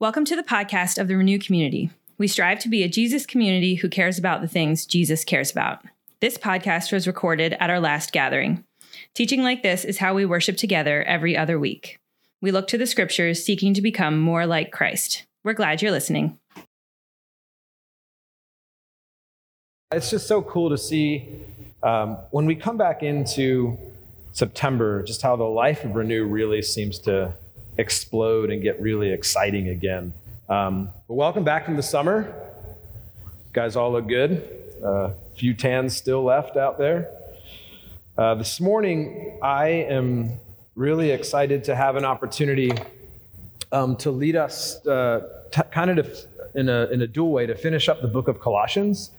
Welcome to the podcast of the Renew community. We strive to be a Jesus community who cares about the things Jesus cares about. This podcast was recorded at our last gathering. Teaching like this is how we worship together every other week. We look to the scriptures seeking to become more like Christ. We're glad you're listening. It's just so cool to see um, when we come back into September, just how the life of Renew really seems to explode and get really exciting again. Um, but welcome back from the summer. You guys all look good. A uh, few tans still left out there. Uh, this morning, I am really excited to have an opportunity um, to lead us uh, t- kind of to, in, a, in a dual way to finish up the book of Colossians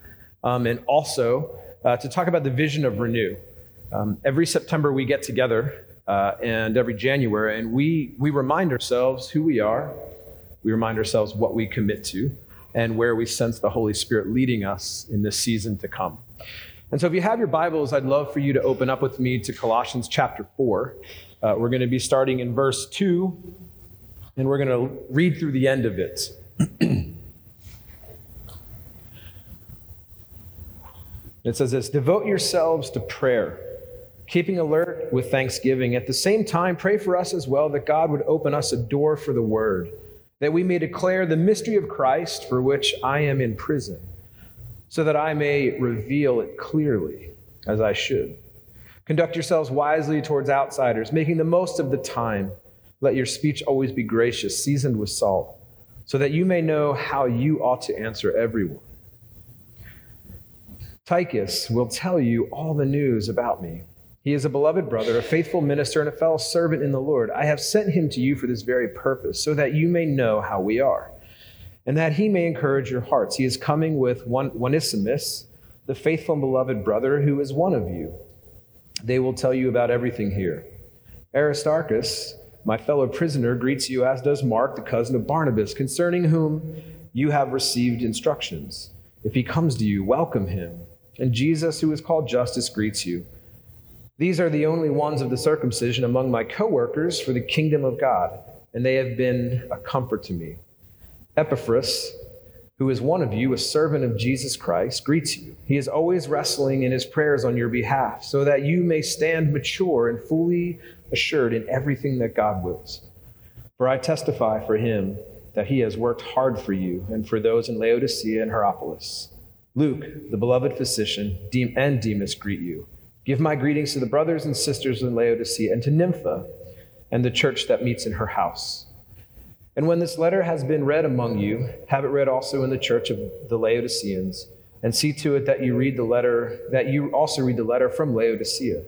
um, and also uh, to talk about the vision of Renew. Um, every September, we get together uh, and every January, and we, we remind ourselves who we are, we remind ourselves what we commit to, and where we sense the Holy Spirit leading us in this season to come. And so, if you have your Bibles, I'd love for you to open up with me to Colossians chapter 4. Uh, we're going to be starting in verse 2, and we're going to read through the end of it. it says this Devote yourselves to prayer keeping alert with thanksgiving. At the same time, pray for us as well that God would open us a door for the word, that we may declare the mystery of Christ for which I am in prison, so that I may reveal it clearly as I should. Conduct yourselves wisely towards outsiders, making the most of the time. Let your speech always be gracious, seasoned with salt, so that you may know how you ought to answer everyone. Tychicus will tell you all the news about me. He is a beloved brother, a faithful minister, and a fellow servant in the Lord. I have sent him to you for this very purpose, so that you may know how we are, and that he may encourage your hearts. He is coming with one, Onesimus, the faithful and beloved brother, who is one of you. They will tell you about everything here. Aristarchus, my fellow prisoner, greets you, as does Mark, the cousin of Barnabas, concerning whom you have received instructions. If he comes to you, welcome him. And Jesus, who is called Justus, greets you. These are the only ones of the circumcision among my coworkers for the kingdom of God, and they have been a comfort to me. Epaphras, who is one of you, a servant of Jesus Christ, greets you. He is always wrestling in his prayers on your behalf, so that you may stand mature and fully assured in everything that God wills. For I testify for him that he has worked hard for you and for those in Laodicea and Hierapolis. Luke, the beloved physician, and Demas greet you. Give my greetings to the brothers and sisters in Laodicea and to Nympha and the church that meets in her house. And when this letter has been read among you, have it read also in the church of the Laodiceans, and see to it that you read the letter, that you also read the letter from Laodicea.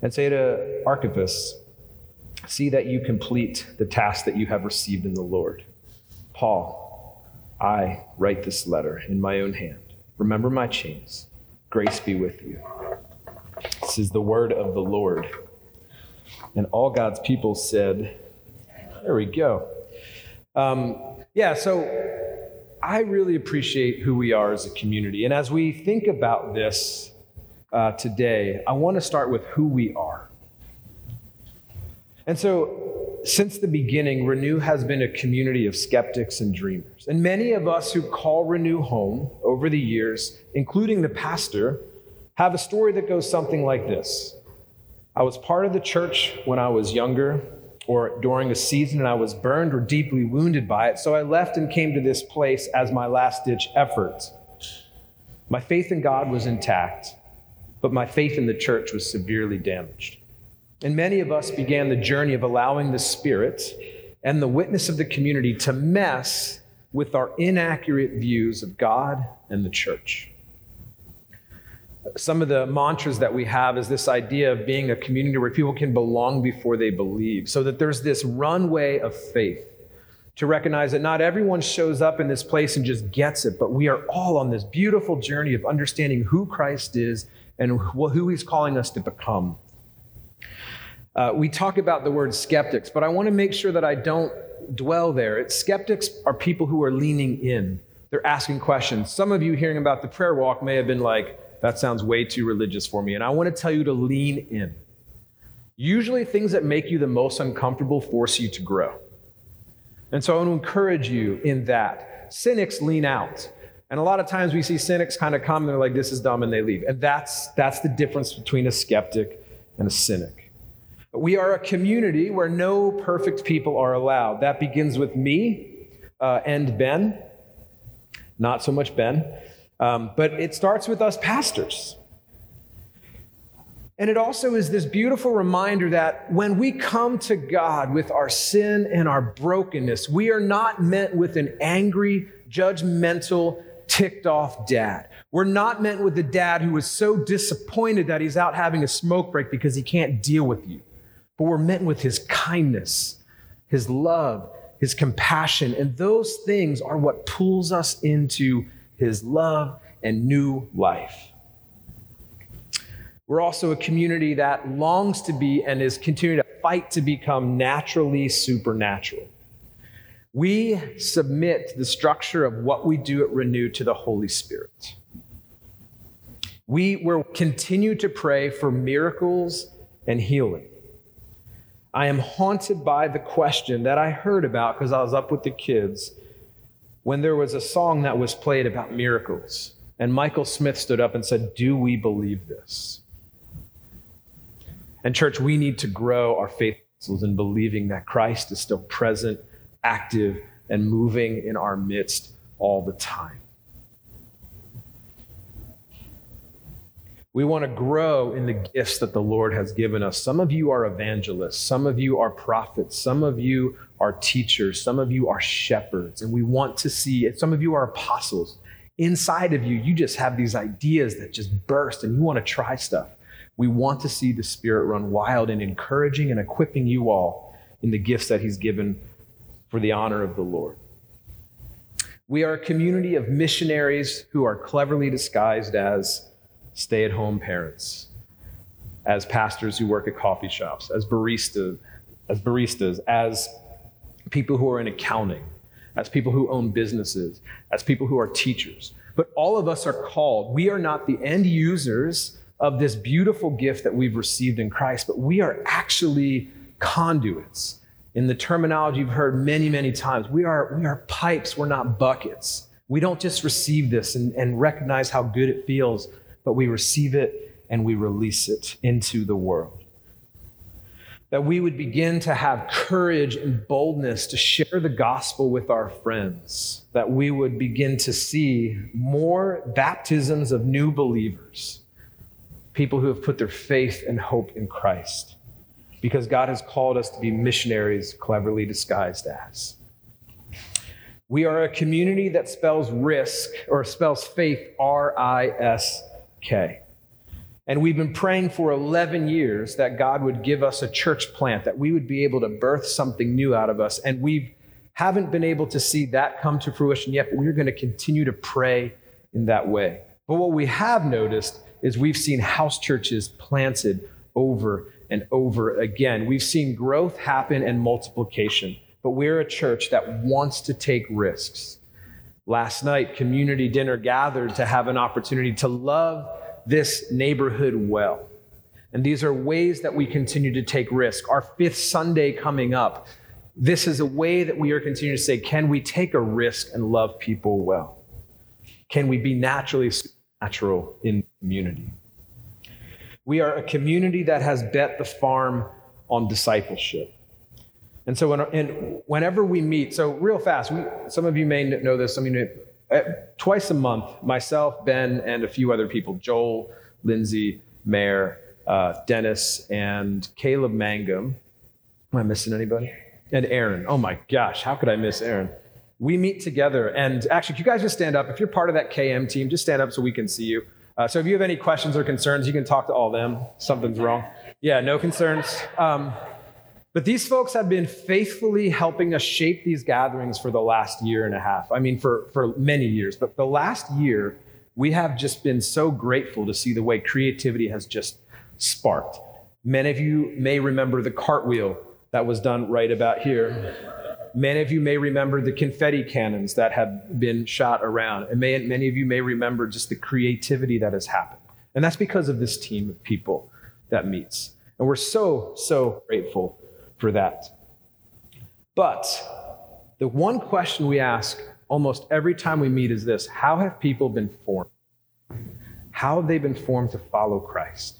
And say to Archippus, see that you complete the task that you have received in the Lord. Paul, I write this letter in my own hand. Remember my chains. Grace be with you. This is the word of the Lord. And all God's people said, There we go. Um, yeah, so I really appreciate who we are as a community. And as we think about this uh, today, I want to start with who we are. And so, since the beginning, Renew has been a community of skeptics and dreamers. And many of us who call Renew home over the years, including the pastor, have a story that goes something like this I was part of the church when I was younger or during a season and I was burned or deeply wounded by it, so I left and came to this place as my last ditch effort. My faith in God was intact, but my faith in the church was severely damaged. And many of us began the journey of allowing the Spirit and the witness of the community to mess with our inaccurate views of God and the church some of the mantras that we have is this idea of being a community where people can belong before they believe, so that there's this runway of faith to recognize that not everyone shows up in this place and just gets it, but we are all on this beautiful journey of understanding who Christ is and who he's calling us to become. Uh, we talk about the word skeptics, but I want to make sure that I don't dwell there. It's, skeptics are people who are leaning in. They're asking questions. Some of you hearing about the prayer walk may have been like, that sounds way too religious for me. And I want to tell you to lean in. Usually, things that make you the most uncomfortable force you to grow. And so I want to encourage you in that. Cynics lean out. And a lot of times we see cynics kind of come and they're like, this is dumb, and they leave. And that's, that's the difference between a skeptic and a cynic. But we are a community where no perfect people are allowed. That begins with me uh, and Ben. Not so much Ben. Um, but it starts with us pastors. And it also is this beautiful reminder that when we come to God with our sin and our brokenness, we are not meant with an angry, judgmental, ticked off dad. We're not meant with the dad who is so disappointed that he's out having a smoke break because he can't deal with you. But we're meant with his kindness, his love, his compassion. And those things are what pulls us into his love and new life. We're also a community that longs to be and is continuing to fight to become naturally supernatural. We submit the structure of what we do at Renew to the Holy Spirit. We will continue to pray for miracles and healing. I am haunted by the question that I heard about because I was up with the kids when there was a song that was played about miracles. And Michael Smith stood up and said, Do we believe this? And, church, we need to grow our faith muscles in believing that Christ is still present, active, and moving in our midst all the time. We want to grow in the gifts that the Lord has given us. Some of you are evangelists, some of you are prophets, some of you are teachers, some of you are shepherds, and we want to see, some of you are apostles. Inside of you, you just have these ideas that just burst and you want to try stuff. We want to see the Spirit run wild and encouraging and equipping you all in the gifts that He's given for the honor of the Lord. We are a community of missionaries who are cleverly disguised as stay at home parents, as pastors who work at coffee shops, as baristas, as baristas, as people who are in accounting, as people who own businesses, as people who are teachers. But all of us are called. We are not the end users of this beautiful gift that we've received in Christ, but we are actually conduits. In the terminology you've heard many, many times, we are, we are pipes, we're not buckets. We don't just receive this and, and recognize how good it feels, but we receive it and we release it into the world. That we would begin to have courage and boldness to share the gospel with our friends. That we would begin to see more baptisms of new believers people who have put their faith and hope in Christ. Because God has called us to be missionaries, cleverly disguised as. We are a community that spells risk or spells faith R I S K. And we've been praying for 11 years that God would give us a church plant, that we would be able to birth something new out of us. And we haven't been able to see that come to fruition yet, but we're going to continue to pray in that way. But what we have noticed is we've seen house churches planted over and over again. We've seen growth happen and multiplication, but we're a church that wants to take risks. Last night, community dinner gathered to have an opportunity to love this neighborhood well. And these are ways that we continue to take risk. Our fifth Sunday coming up, this is a way that we are continuing to say, can we take a risk and love people well? Can we be naturally natural in community. We are a community that has bet the farm on discipleship. And so, when, and whenever we meet, so real fast, we, some of you may know this. I mean, uh, twice a month, myself, Ben, and a few other people, Joel, Lindsay, Mayor, uh, Dennis, and Caleb Mangum. Am I missing anybody? And Aaron. Oh my gosh, how could I miss Aaron? we meet together. And actually, you guys just stand up? If you're part of that KM team, just stand up so we can see you. Uh, so if you have any questions or concerns, you can talk to all them. Something's wrong. Yeah, no concerns. Um, but these folks have been faithfully helping us shape these gatherings for the last year and a half. I mean, for, for many years. But the last year, we have just been so grateful to see the way creativity has just sparked. Many of you may remember the cartwheel that was done right about here. Many of you may remember the confetti cannons that have been shot around, and may, many of you may remember just the creativity that has happened. And that's because of this team of people that meets. And we're so, so grateful for that. But the one question we ask almost every time we meet is this How have people been formed? How have they been formed to follow Christ?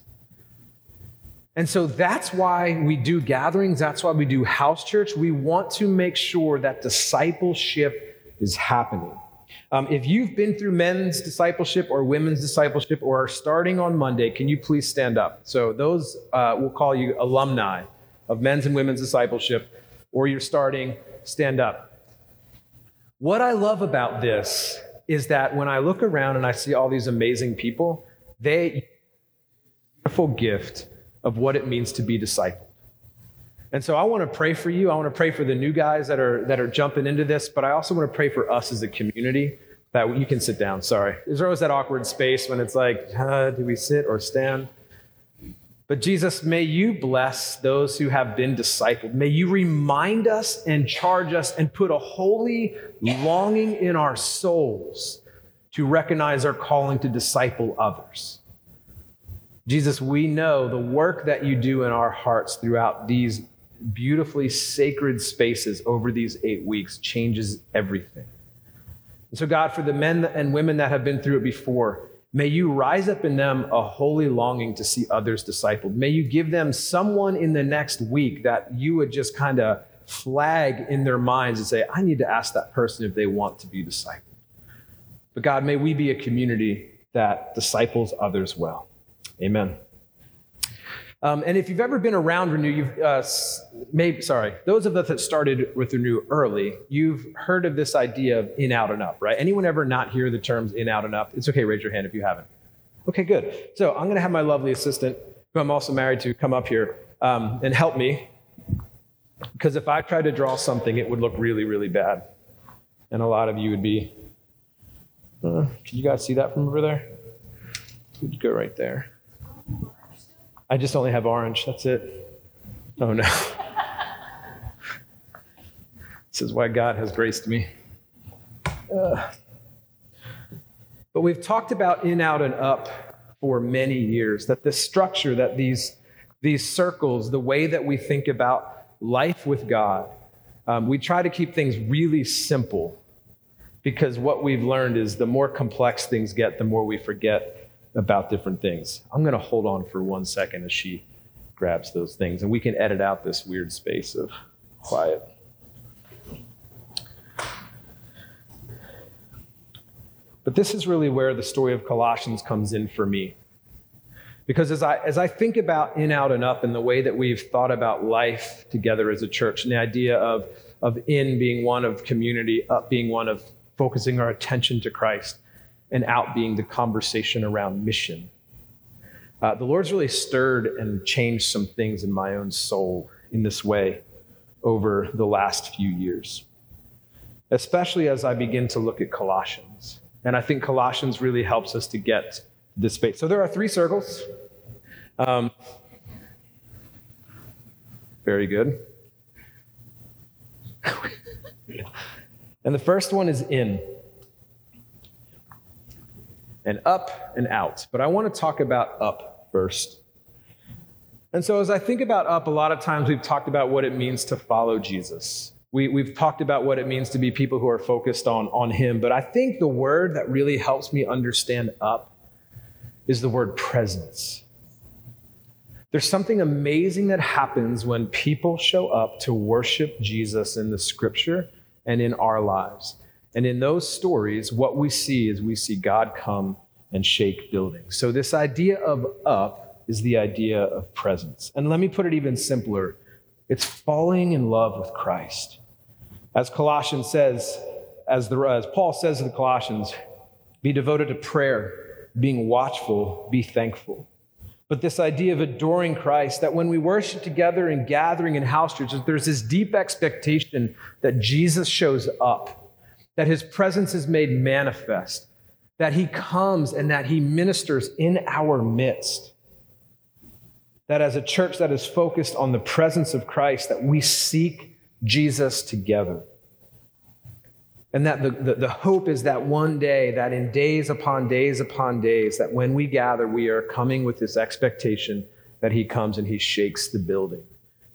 And so that's why we do gatherings. That's why we do house church. We want to make sure that discipleship is happening. Um, if you've been through men's discipleship or women's discipleship or are starting on Monday, can you please stand up? So, those uh, will call you alumni of men's and women's discipleship, or you're starting, stand up. What I love about this is that when I look around and I see all these amazing people, they wonderful gift of what it means to be discipled. And so I want to pray for you. I want to pray for the new guys that are that are jumping into this, but I also want to pray for us as a community that you can sit down. Sorry. There's always that awkward space when it's like, uh, do we sit or stand? But Jesus, may you bless those who have been discipled. May you remind us and charge us and put a holy longing in our souls to recognize our calling to disciple others. Jesus, we know the work that you do in our hearts throughout these beautifully sacred spaces over these eight weeks changes everything. And so, God, for the men and women that have been through it before, May you rise up in them a holy longing to see others discipled. May you give them someone in the next week that you would just kind of flag in their minds and say, I need to ask that person if they want to be discipled. But God, may we be a community that disciples others well. Amen. Um, and if you've ever been around Renew, you've uh, maybe sorry, those of us that started with Renew early, you've heard of this idea of in, out, and up, right? Anyone ever not hear the terms in, out, and up? It's okay, raise your hand if you haven't. Okay, good. So I'm going to have my lovely assistant, who I'm also married to, come up here um, and help me, because if I tried to draw something, it would look really, really bad, and a lot of you would be. Uh, can you guys see that from over there? We'd go right there. I just only have orange. That's it. Oh no. this is why God has graced me. Uh, but we've talked about in, out, and up for many years that this structure, that these, these circles, the way that we think about life with God, um, we try to keep things really simple because what we've learned is the more complex things get, the more we forget about different things. I'm going to hold on for one second as she grabs those things, and we can edit out this weird space of quiet. But this is really where the story of Colossians comes in for me. Because as I, as I think about in, out, and up and the way that we've thought about life together as a church, and the idea of, of in being one of community, up being one of focusing our attention to Christ, and out being the conversation around mission. Uh, the Lord's really stirred and changed some things in my own soul in this way over the last few years, especially as I begin to look at Colossians. And I think Colossians really helps us to get this space. So there are three circles. Um, very good. and the first one is in and up and out. But I want to talk about up first. And so, as I think about up, a lot of times we've talked about what it means to follow Jesus. We, we've talked about what it means to be people who are focused on, on Him. But I think the word that really helps me understand up is the word presence. There's something amazing that happens when people show up to worship Jesus in the scripture and in our lives. And in those stories, what we see is we see God come and shake buildings. So, this idea of up is the idea of presence. And let me put it even simpler it's falling in love with Christ. As Colossians says, as, the, as Paul says to the Colossians, be devoted to prayer, being watchful, be thankful. But this idea of adoring Christ, that when we worship together and gathering in house churches, there's this deep expectation that Jesus shows up that his presence is made manifest, that he comes and that he ministers in our midst. That as a church that is focused on the presence of Christ, that we seek Jesus together. And that the, the, the, hope is that one day, that in days upon days upon days, that when we gather, we are coming with this expectation that he comes and he shakes the building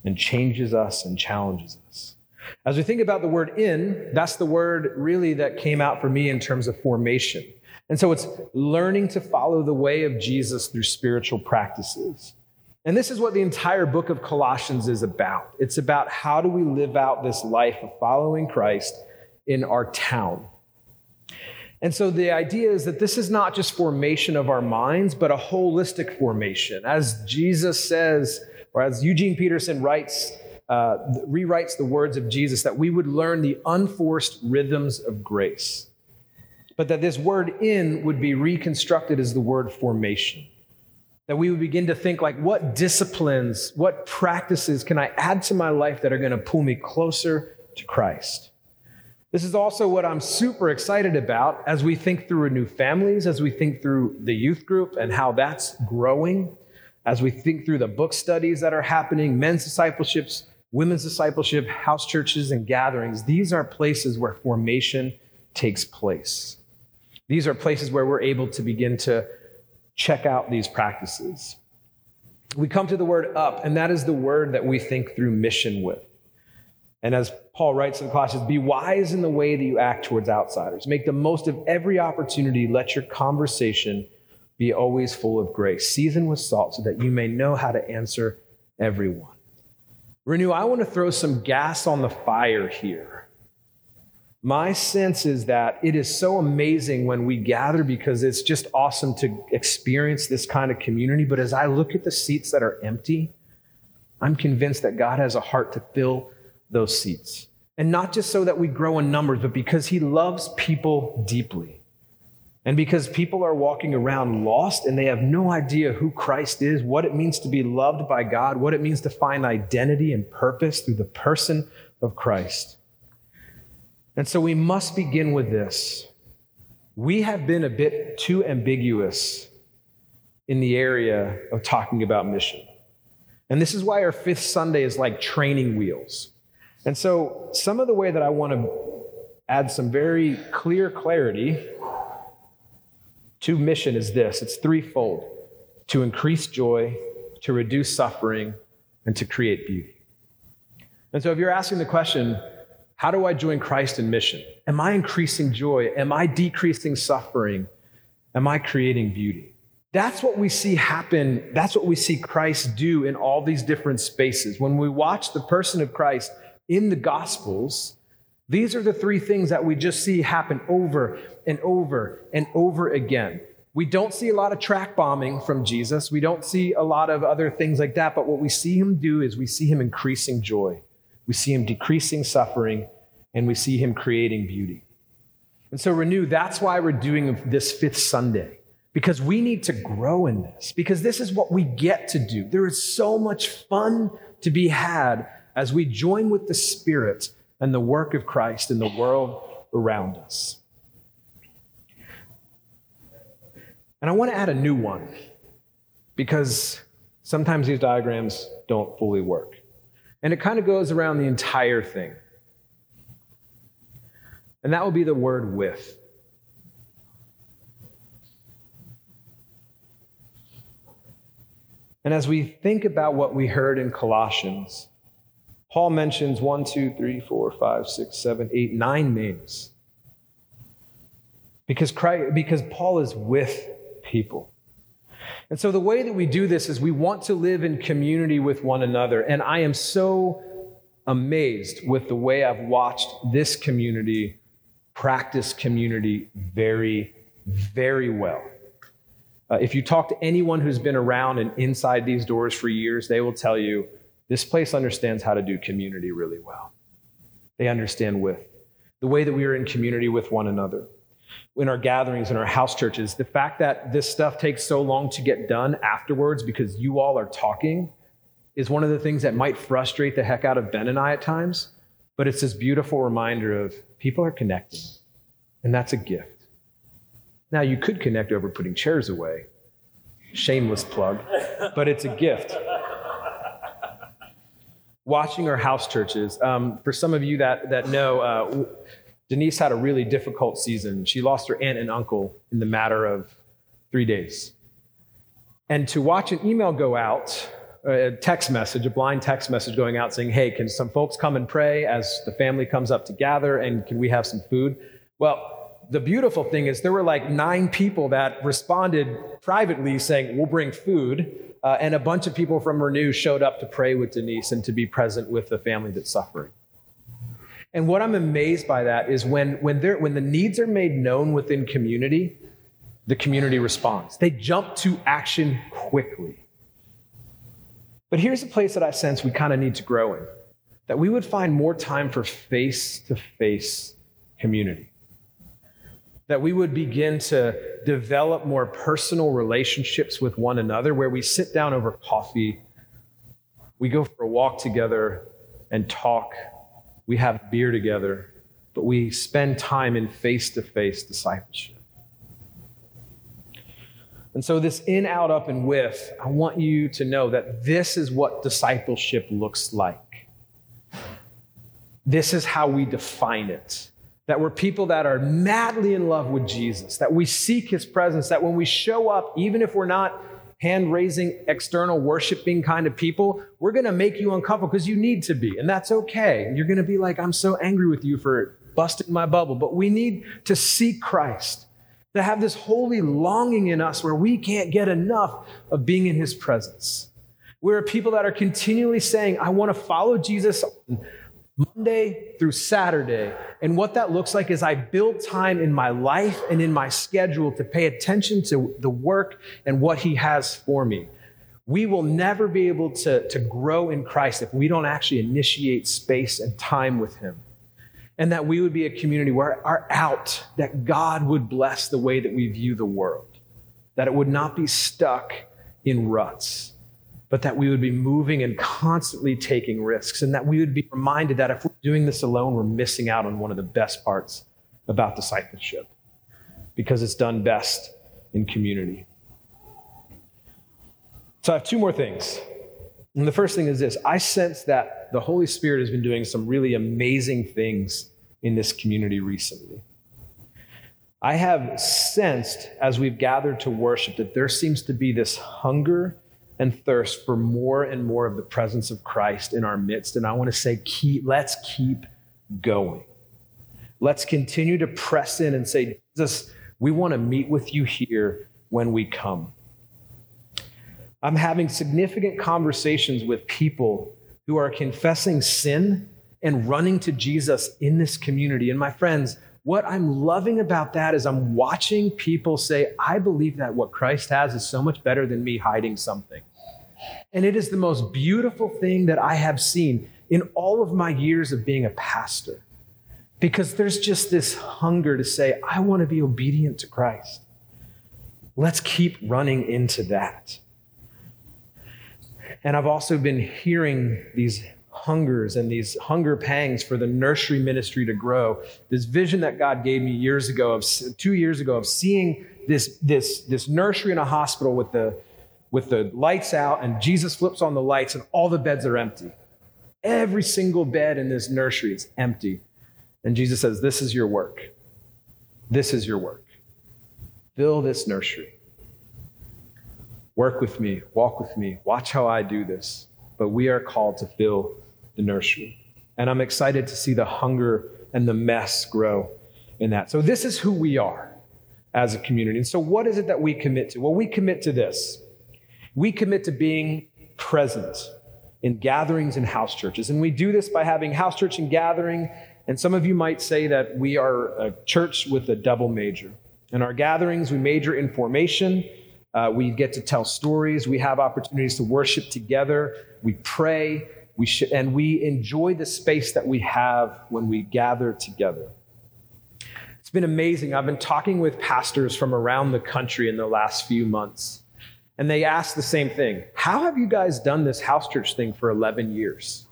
and changes us and challenges us. As we think about the word in, that's the word really that came out for me in terms of formation. And so it's learning to follow the way of Jesus through spiritual practices. And this is what the entire book of Colossians is about. It's about how do we live out this life of following Christ in our town. And so the idea is that this is not just formation of our minds, but a holistic formation. As Jesus says, or as Eugene Peterson writes, uh, rewrites the words of Jesus, that we would learn the unforced rhythms of grace. But that this word in would be reconstructed as the word formation. That we would begin to think like, what disciplines, what practices can I add to my life that are going to pull me closer to Christ? This is also what I'm super excited about as we think through new families, as we think through the youth group and how that's growing, as we think through the book studies that are happening, men's discipleships, women's discipleship, house churches, and gatherings. These are places where formation takes place. These are places where we're able to begin to check out these practices. We come to the word up, and that is the word that we think through mission with. And as Paul writes in the Colossians, be wise in the way that you act towards outsiders. Make the most of every opportunity. Let your conversation be always full of grace, seasoned with salt, so that you may know how to answer everyone. Renew, I want to throw some gas on the fire here. My sense is that it is so amazing when we gather because it's just awesome to experience this kind of community. But as I look at the seats that are empty, I'm convinced that God has a heart to fill those seats. And not just so that we grow in numbers, but because he loves people deeply. And because people are walking around lost and they have no idea who Christ is, what it means to be loved by God, what it means to find identity and purpose through the person of Christ. And so we must begin with this. We have been a bit too ambiguous in the area of talking about mission. And this is why our fifth Sunday is like training wheels. And so, some of the way that I want to add some very clear clarity to mission is this it's threefold to increase joy, to reduce suffering, and to create beauty. And so, if you're asking the question, how do I join Christ in mission? Am I increasing joy? Am I decreasing suffering? Am I creating beauty? That's what we see happen. That's what we see Christ do in all these different spaces. When we watch the person of Christ, in the Gospels, these are the three things that we just see happen over and over and over again. We don't see a lot of tract bombing from Jesus. We don't see a lot of other things like that. But what we see him do is we see him increasing joy, we see him decreasing suffering, and we see him creating beauty. And so, Renew, that's why we're doing this fifth Sunday, because we need to grow in this, because this is what we get to do. There is so much fun to be had as we join with the Spirit and the work of Christ in the world around us. And I want to add a new one because sometimes these diagrams don't fully work. And it kind of goes around the entire thing. And that will be the word with. And as we think about what we heard in Colossians, Paul mentions one, two, three, four, five, six, seven, eight, nine names. Because, Christ, because Paul is with people. And so the way that we do this is we want to live in community with one another. And I am so amazed with the way I've watched this community practice community very, very well. Uh, if you talk to anyone who's been around and inside these doors for years, they will tell you this place understands how to do community really well. They understand with the way that we are in community with one another. In our gatherings, in our house churches, the fact that this stuff takes so long to get done afterwards because you all are talking is one of the things that might frustrate the heck out of Ben and I at times. But it's this beautiful reminder of people are connecting, and that's a gift. Now, you could connect over putting chairs away. Shameless plug, but it's a gift watching our house churches. Um, for some of you that, that know, uh, Denise had a really difficult season. She lost her aunt and uncle in the matter of three days. And to watch an email go out a text message, a blind text message going out saying, Hey, can some folks come and pray as the family comes up to gather? And can we have some food? Well, the beautiful thing is there were like nine people that responded privately saying, We'll bring food. Uh, and a bunch of people from Renew showed up to pray with Denise and to be present with the family that's suffering. And what I'm amazed by that is when, when, when the needs are made known within community, the community responds. They jump to action quickly. But here's a place that I sense we kind of need to grow in that we would find more time for face to face community. That we would begin to develop more personal relationships with one another where we sit down over coffee, we go for a walk together and talk, we have beer together, but we spend time in face to face discipleship. And so, this in, out, up, and with, I want you to know that this is what discipleship looks like. This is how we define it. That we're people that are madly in love with Jesus, that we seek his presence, that when we show up, even if we're not hand raising, external worshiping kind of people, we're going to make you uncomfortable because you need to be. And that's okay. You're going to be like, I'm so angry with you for busting my bubble. But we need to seek Christ to have this holy longing in us where we can't get enough of being in his presence. We're people that are continually saying, I want to follow Jesus Monday through Saturday. And what that looks like is I build time in my life and in my schedule to pay attention to the work and what he has for me. We will never be able to, to grow in Christ if we don't actually initiate space and time with him and that we would be a community where our out, that God would bless the way that we view the world, that it would not be stuck in ruts, but that we would be moving and constantly taking risks, and that we would be reminded that if we're doing this alone, we're missing out on one of the best parts about discipleship because it's done best in community. So I have two more things. And the first thing is this I sense that the Holy Spirit has been doing some really amazing things in this community recently. I have sensed as we've gathered to worship that there seems to be this hunger and thirst for more and more of the presence of Christ in our midst. And I want to say, keep, let's keep going. Let's continue to press in and say, Jesus, we want to meet with you here when we come. I'm having significant conversations with people who are confessing sin and running to Jesus in this community. And my friends, what I'm loving about that is I'm watching people say, I believe that what Christ has is so much better than me hiding something. And it is the most beautiful thing that I have seen in all of my years of being a pastor. Because there's just this hunger to say, I want to be obedient to Christ. Let's keep running into that. And I've also been hearing these hungers and these hunger pangs for the nursery ministry to grow. This vision that God gave me years ago, of two years ago, of seeing this, this, this nursery in a hospital with the, with the lights out, and Jesus flips on the lights, and all the beds are empty. Every single bed in this nursery is empty. And Jesus says, This is your work. This is your work. Fill this nursery. Work with me, walk with me, watch how I do this. But we are called to fill the nursery. And I'm excited to see the hunger and the mess grow in that. So, this is who we are as a community. And so, what is it that we commit to? Well, we commit to this we commit to being present in gatherings and house churches. And we do this by having house church and gathering. And some of you might say that we are a church with a double major. In our gatherings, we major in formation. Uh, we get to tell stories. We have opportunities to worship together. We pray. We sh- and we enjoy the space that we have when we gather together. It's been amazing. I've been talking with pastors from around the country in the last few months, and they ask the same thing How have you guys done this house church thing for 11 years?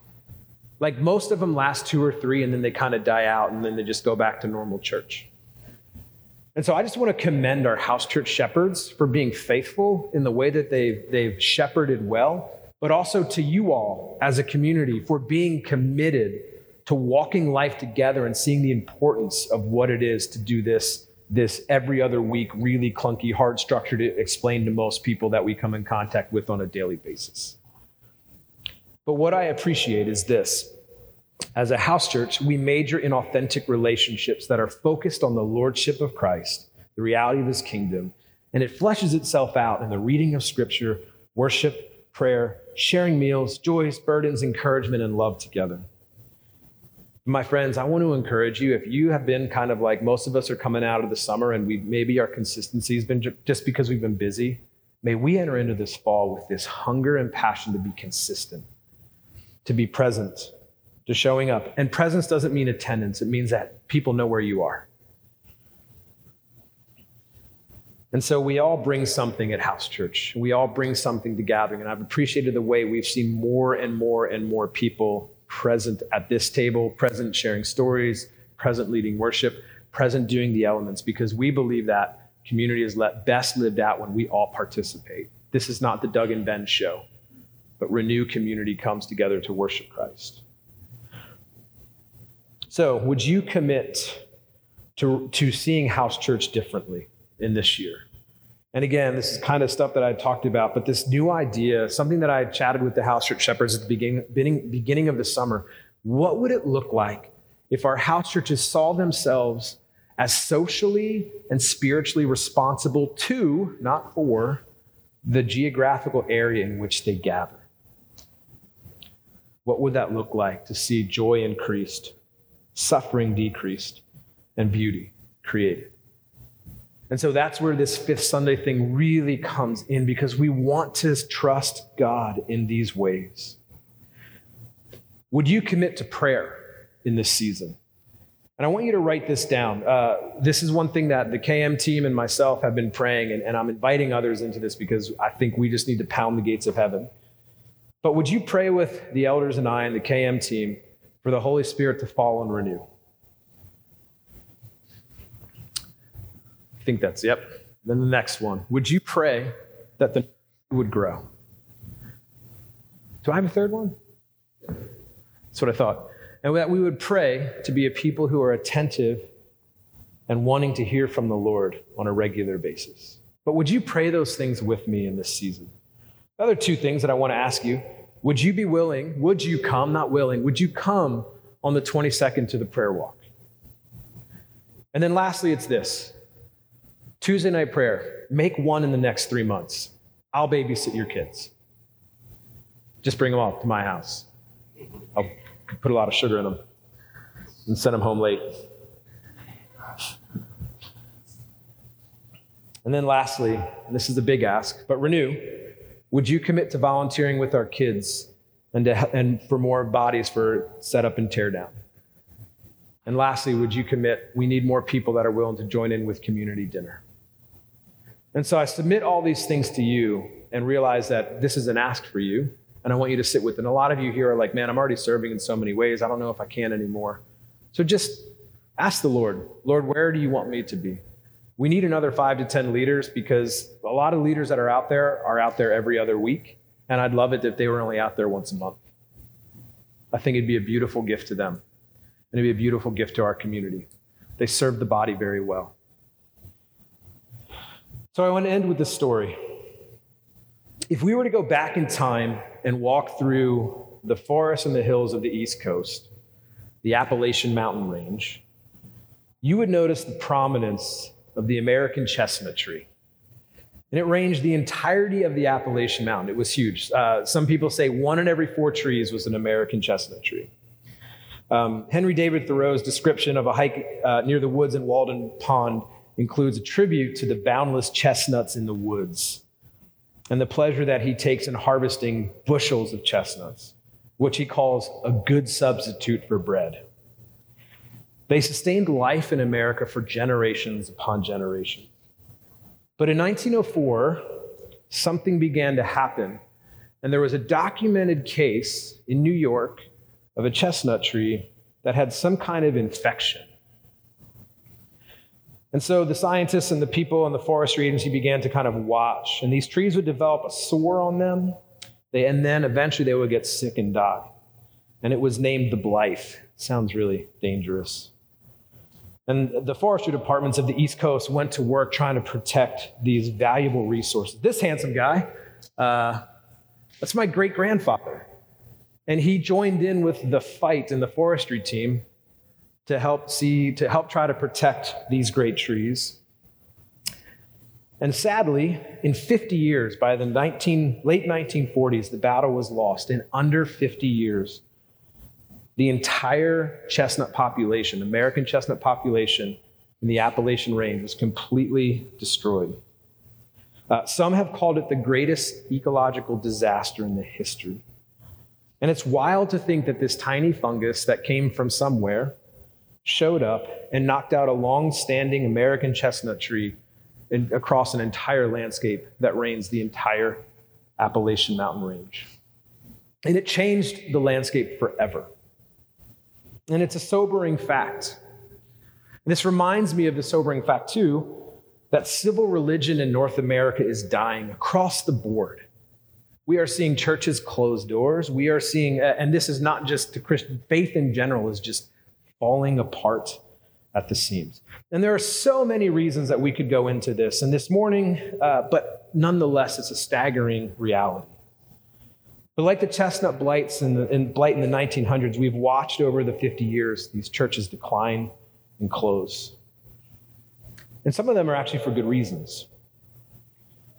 Like most of them last two or three, and then they kind of die out, and then they just go back to normal church. And so I just want to commend our house church shepherds for being faithful in the way that they've, they've shepherded well but also to you all as a community for being committed to walking life together and seeing the importance of what it is to do this this every other week really clunky hard structure to explain to most people that we come in contact with on a daily basis But what I appreciate is this. As a house church, we major in authentic relationships that are focused on the lordship of Christ, the reality of his kingdom, and it fleshes itself out in the reading of scripture, worship, prayer, sharing meals, joys, burdens, encouragement, and love together. My friends, I want to encourage you if you have been kind of like most of us are coming out of the summer and we maybe our consistency has been just because we've been busy, may we enter into this fall with this hunger and passion to be consistent, to be present, to showing up. And presence doesn't mean attendance, it means that people know where you are. And so we all bring something at House Church. We all bring something to gathering. And I've appreciated the way we've seen more and more and more people present at this table, present sharing stories, present leading worship, present doing the elements, because we believe that community is best lived out when we all participate. This is not the Doug and Ben show, but Renew community comes together to worship Christ. So, would you commit to, to seeing House Church differently in this year? And again, this is kind of stuff that I talked about, but this new idea, something that I chatted with the house church shepherds at the beginning, beginning of the summer. What would it look like if our house churches saw themselves as socially and spiritually responsible to, not for, the geographical area in which they gather? What would that look like to see joy increased, suffering decreased, and beauty created? And so that's where this fifth Sunday thing really comes in because we want to trust God in these ways. Would you commit to prayer in this season? And I want you to write this down. Uh, this is one thing that the KM team and myself have been praying, and, and I'm inviting others into this because I think we just need to pound the gates of heaven. But would you pray with the elders and I and the KM team for the Holy Spirit to fall and renew? Think that's, yep. Then the next one. Would you pray that the would grow? Do I have a third one? That's what I thought. And that we would pray to be a people who are attentive and wanting to hear from the Lord on a regular basis. But would you pray those things with me in this season? The other two things that I want to ask you would you be willing, would you come, not willing, would you come on the 22nd to the prayer walk? And then lastly, it's this Tuesday night prayer, make one in the next three months. I'll babysit your kids. Just bring them up to my house. I'll put a lot of sugar in them and send them home late. And then lastly, and this is a big ask, but renew, would you commit to volunteering with our kids and, to, and for more bodies for setup and tear down? And lastly, would you commit, we need more people that are willing to join in with community dinner? And so I submit all these things to you and realize that this is an ask for you, and I want you to sit with it. And a lot of you here are like, man, I'm already serving in so many ways. I don't know if I can anymore. So just ask the Lord, Lord, where do you want me to be? We need another five to 10 leaders because a lot of leaders that are out there are out there every other week. And I'd love it if they were only out there once a month. I think it'd be a beautiful gift to them. And it'd be a beautiful gift to our community. They serve the body very well. So I want to end with this story. If we were to go back in time and walk through the forests and the hills of the East Coast, the Appalachian Mountain Range, you would notice the prominence of the American chestnut tree. And it ranged the entirety of the Appalachian Mountain. It was huge. Uh, some people say one in every four trees was an American chestnut tree. Um, Henry David Thoreau's description of a hike uh, near the woods in Walden Pond includes a tribute to the boundless chestnuts in the woods and the pleasure that he takes in harvesting bushels of chestnuts, which he calls a good substitute for bread. They sustained life in America for generations upon generations. But in 1904, something began to happen, and there was a documented case in New York of a chestnut tree that had some kind of infection. And so the scientists and the people in the forestry agency began to kind of watch. And these trees would develop a sore on them, they, and then eventually they would get sick and die. And it was named the blight. Sounds really dangerous. And the forestry departments of the East Coast went to work trying to protect these valuable resources. This handsome guy, uh, that's my great grandfather. And he joined in with the fight in the forestry team to help see, to help try to protect these great trees. And sadly, in 50 years, by the 19, late 1940s, the battle was lost. In under 50 years, the entire chestnut population, American chestnut population in the Appalachian Range, was completely destroyed. Uh, some have called it the greatest ecological disaster in the history. And it's wild to think that this tiny fungus that came from somewhere showed up and knocked out a long standing American chestnut tree in, across an entire landscape that reigns the entire Appalachian mountain range. And it changed the landscape forever. And it's a sobering fact. And this reminds me of the sobering fact, too, that civil religion in North America is dying across the board. We are seeing churches close doors. We are seeing, and this is not just the Christian faith in general, is just falling apart at the seams. And there are so many reasons that we could go into this. And this morning, uh, but nonetheless, it's a staggering reality. But like the chestnut blights the, in blight in the 1900s, we've watched over the 50 years these churches decline and close. And some of them are actually for good reasons.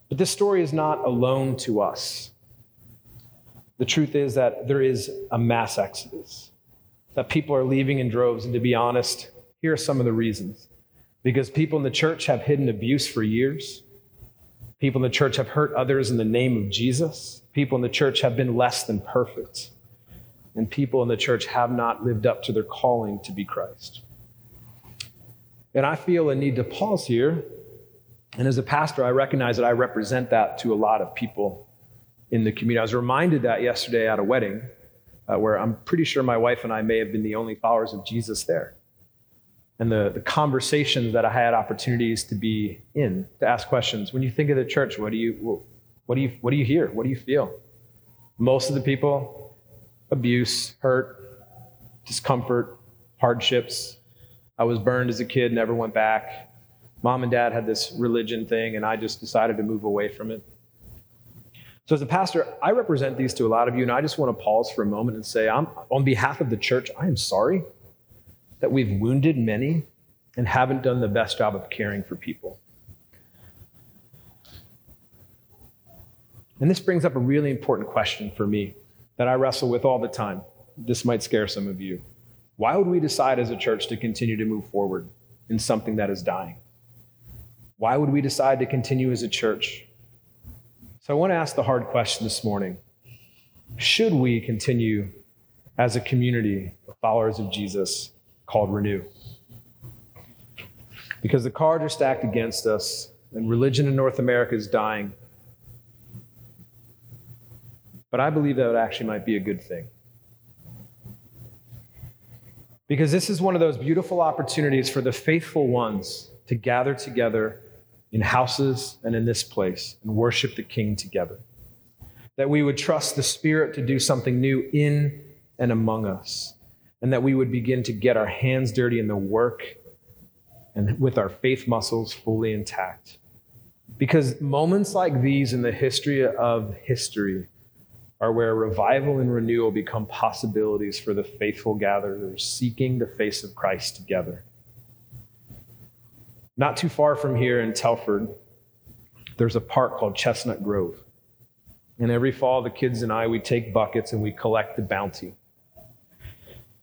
But this story is not alone to us. The truth is that there is a mass exodus, that people are leaving in droves. And to be honest, here are some of the reasons. Because people in the church have hidden abuse for years. People in the church have hurt others in the name of Jesus. People in the church have been less than perfect. And people in the church have not lived up to their calling to be Christ. And I feel a need to pause here. And as a pastor, I recognize that I represent that to a lot of people in the community. I was reminded that yesterday at a wedding uh, where I'm pretty sure my wife and I may have been the only followers of Jesus there. And the, the conversations that I had opportunities to be in, to ask questions. When you think of the church, what do you, what do you, what do you hear? What do you feel? Most of the people, abuse, hurt, discomfort, hardships, I was burned as a kid, never went back. Mom and dad had this religion thing, and I just decided to move away from it. So, as a pastor, I represent these to a lot of you, and I just want to pause for a moment and say, I'm, on behalf of the church, I am sorry that we've wounded many and haven't done the best job of caring for people. And this brings up a really important question for me that I wrestle with all the time. This might scare some of you. Why would we decide as a church to continue to move forward in something that is dying? Why would we decide to continue as a church? So I want to ask the hard question this morning Should we continue as a community of followers of Jesus called Renew? Because the cards are stacked against us, and religion in North America is dying. But I believe that actually might be a good thing. Because this is one of those beautiful opportunities for the faithful ones to gather together in houses and in this place and worship the King together. That we would trust the Spirit to do something new in and among us. And that we would begin to get our hands dirty in the work and with our faith muscles fully intact. Because moments like these in the history of history are where revival and renewal become possibilities for the faithful gatherers seeking the face of Christ together. Not too far from here in Telford, there's a park called Chestnut Grove. And every fall, the kids and I, we take buckets and we collect the bounty.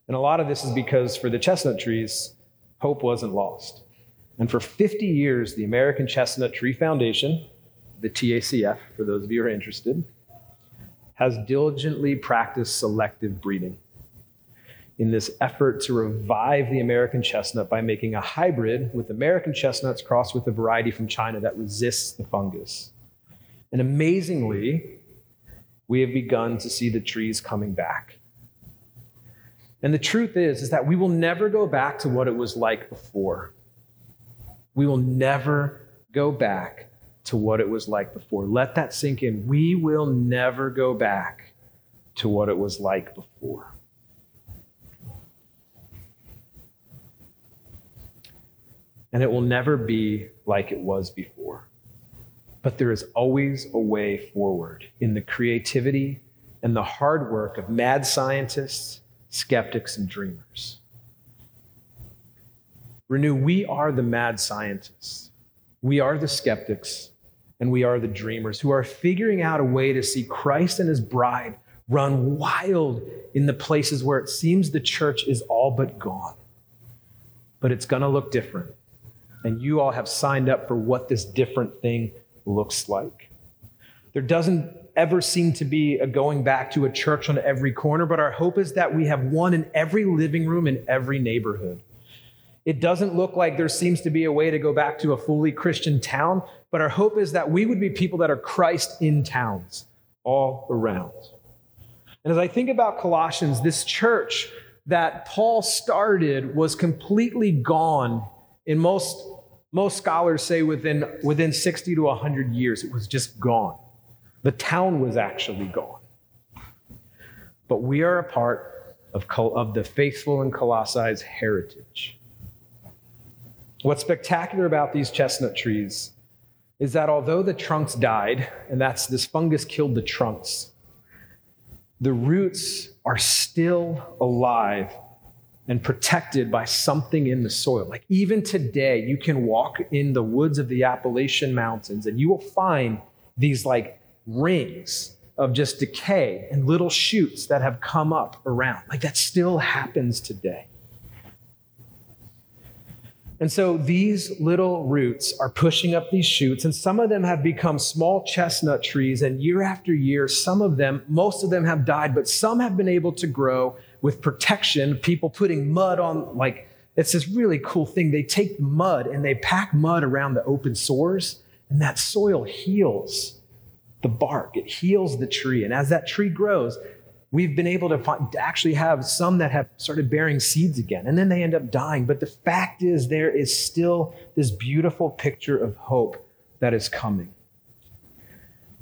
And a lot of this is because for the chestnut trees, hope wasn't lost. And for 50 years, the American Chestnut Tree Foundation, the TACF, for those of you who are interested, has diligently practiced selective breeding in this effort to revive the American chestnut by making a hybrid with American chestnuts crossed with a variety from China that resists the fungus. And amazingly, we have begun to see the trees coming back. And the truth is, is that we will never go back to what it was like before. We will never go back to what it was like before. Let that sink in. We will never go back to what it was like before. And it will never be like it was before. But there is always a way forward in the creativity and the hard work of mad scientists, skeptics, and dreamers. Renew, we are the mad scientists, we are the skeptics, and we are the dreamers who are figuring out a way to see Christ and his bride run wild in the places where it seems the church is all but gone. But it's going to look different. And you all have signed up for what this different thing looks like. There doesn't ever seem to be a going back to a church on every corner, but our hope is that we have one in every living room in every neighborhood. It doesn't look like there seems to be a way to go back to a fully Christian town, but our hope is that we would be people that are Christ in towns all around. And as I think about Colossians, this church that Paul started was completely gone in most, most scholars say within, within 60 to 100 years. It was just gone. The town was actually gone. But we are a part of, of the faithful in Colossae's heritage. What's spectacular about these chestnut trees is that although the trunks died, and that's this fungus killed the trunks, the roots are still alive and protected by something in the soil. Like even today, you can walk in the woods of the Appalachian Mountains and you will find these like rings of just decay and little shoots that have come up around. Like that still happens today. And so these little roots are pushing up these shoots, and some of them have become small chestnut trees. And year after year, some of them, most of them have died, but some have been able to grow with protection. People putting mud on, like, it's this really cool thing. They take mud and they pack mud around the open sores, and that soil heals the bark, it heals the tree. And as that tree grows, we've been able to, find, to actually have some that have started bearing seeds again, and then they end up dying. But the fact is, there is still this beautiful picture of hope that is coming.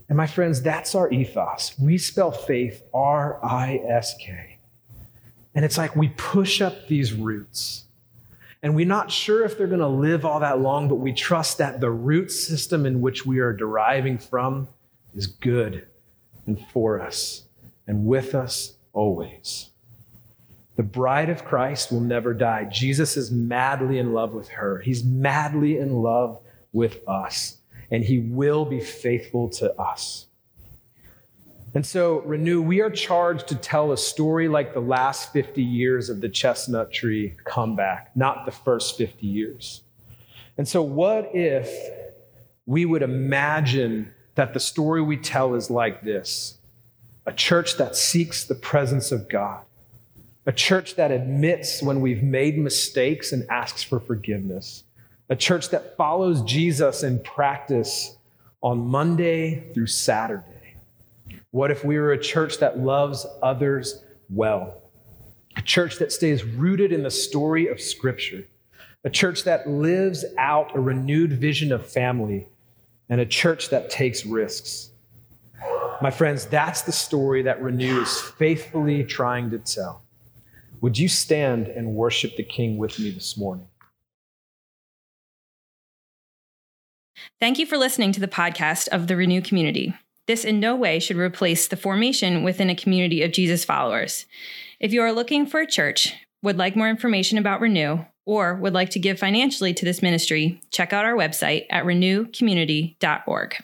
And my friends, that's our ethos. We spell faith R I S K. And it's like we push up these roots. And we're not sure if they're going to live all that long, but we trust that the root system in which we are deriving from is good and for us and with us always. The bride of Christ will never die. Jesus is madly in love with her. He's madly in love with us, and he will be faithful to us. And so, Renew, we are charged to tell a story like the last 50 years of the chestnut tree comeback, not the first 50 years. And so, what if we would imagine that the story we tell is like this? a church that seeks the presence of God, a church that admits when we've made mistakes and asks for forgiveness, a church that follows Jesus in practice on Monday through Saturday. What if we were a church that loves others well? A church that stays rooted in the story of Scripture, a church that lives out a renewed vision of family, and a church that takes risks. My friends, that's the story that Renew is faithfully trying to tell. Would you stand and worship the King with me this morning? Thank you for listening to the podcast of the Renew community. This in no way should replace the formation within a community of Jesus followers. If you are looking for a church, would like more information about Renew, or would like to give financially to this ministry, check out our website at renewcommunity.org.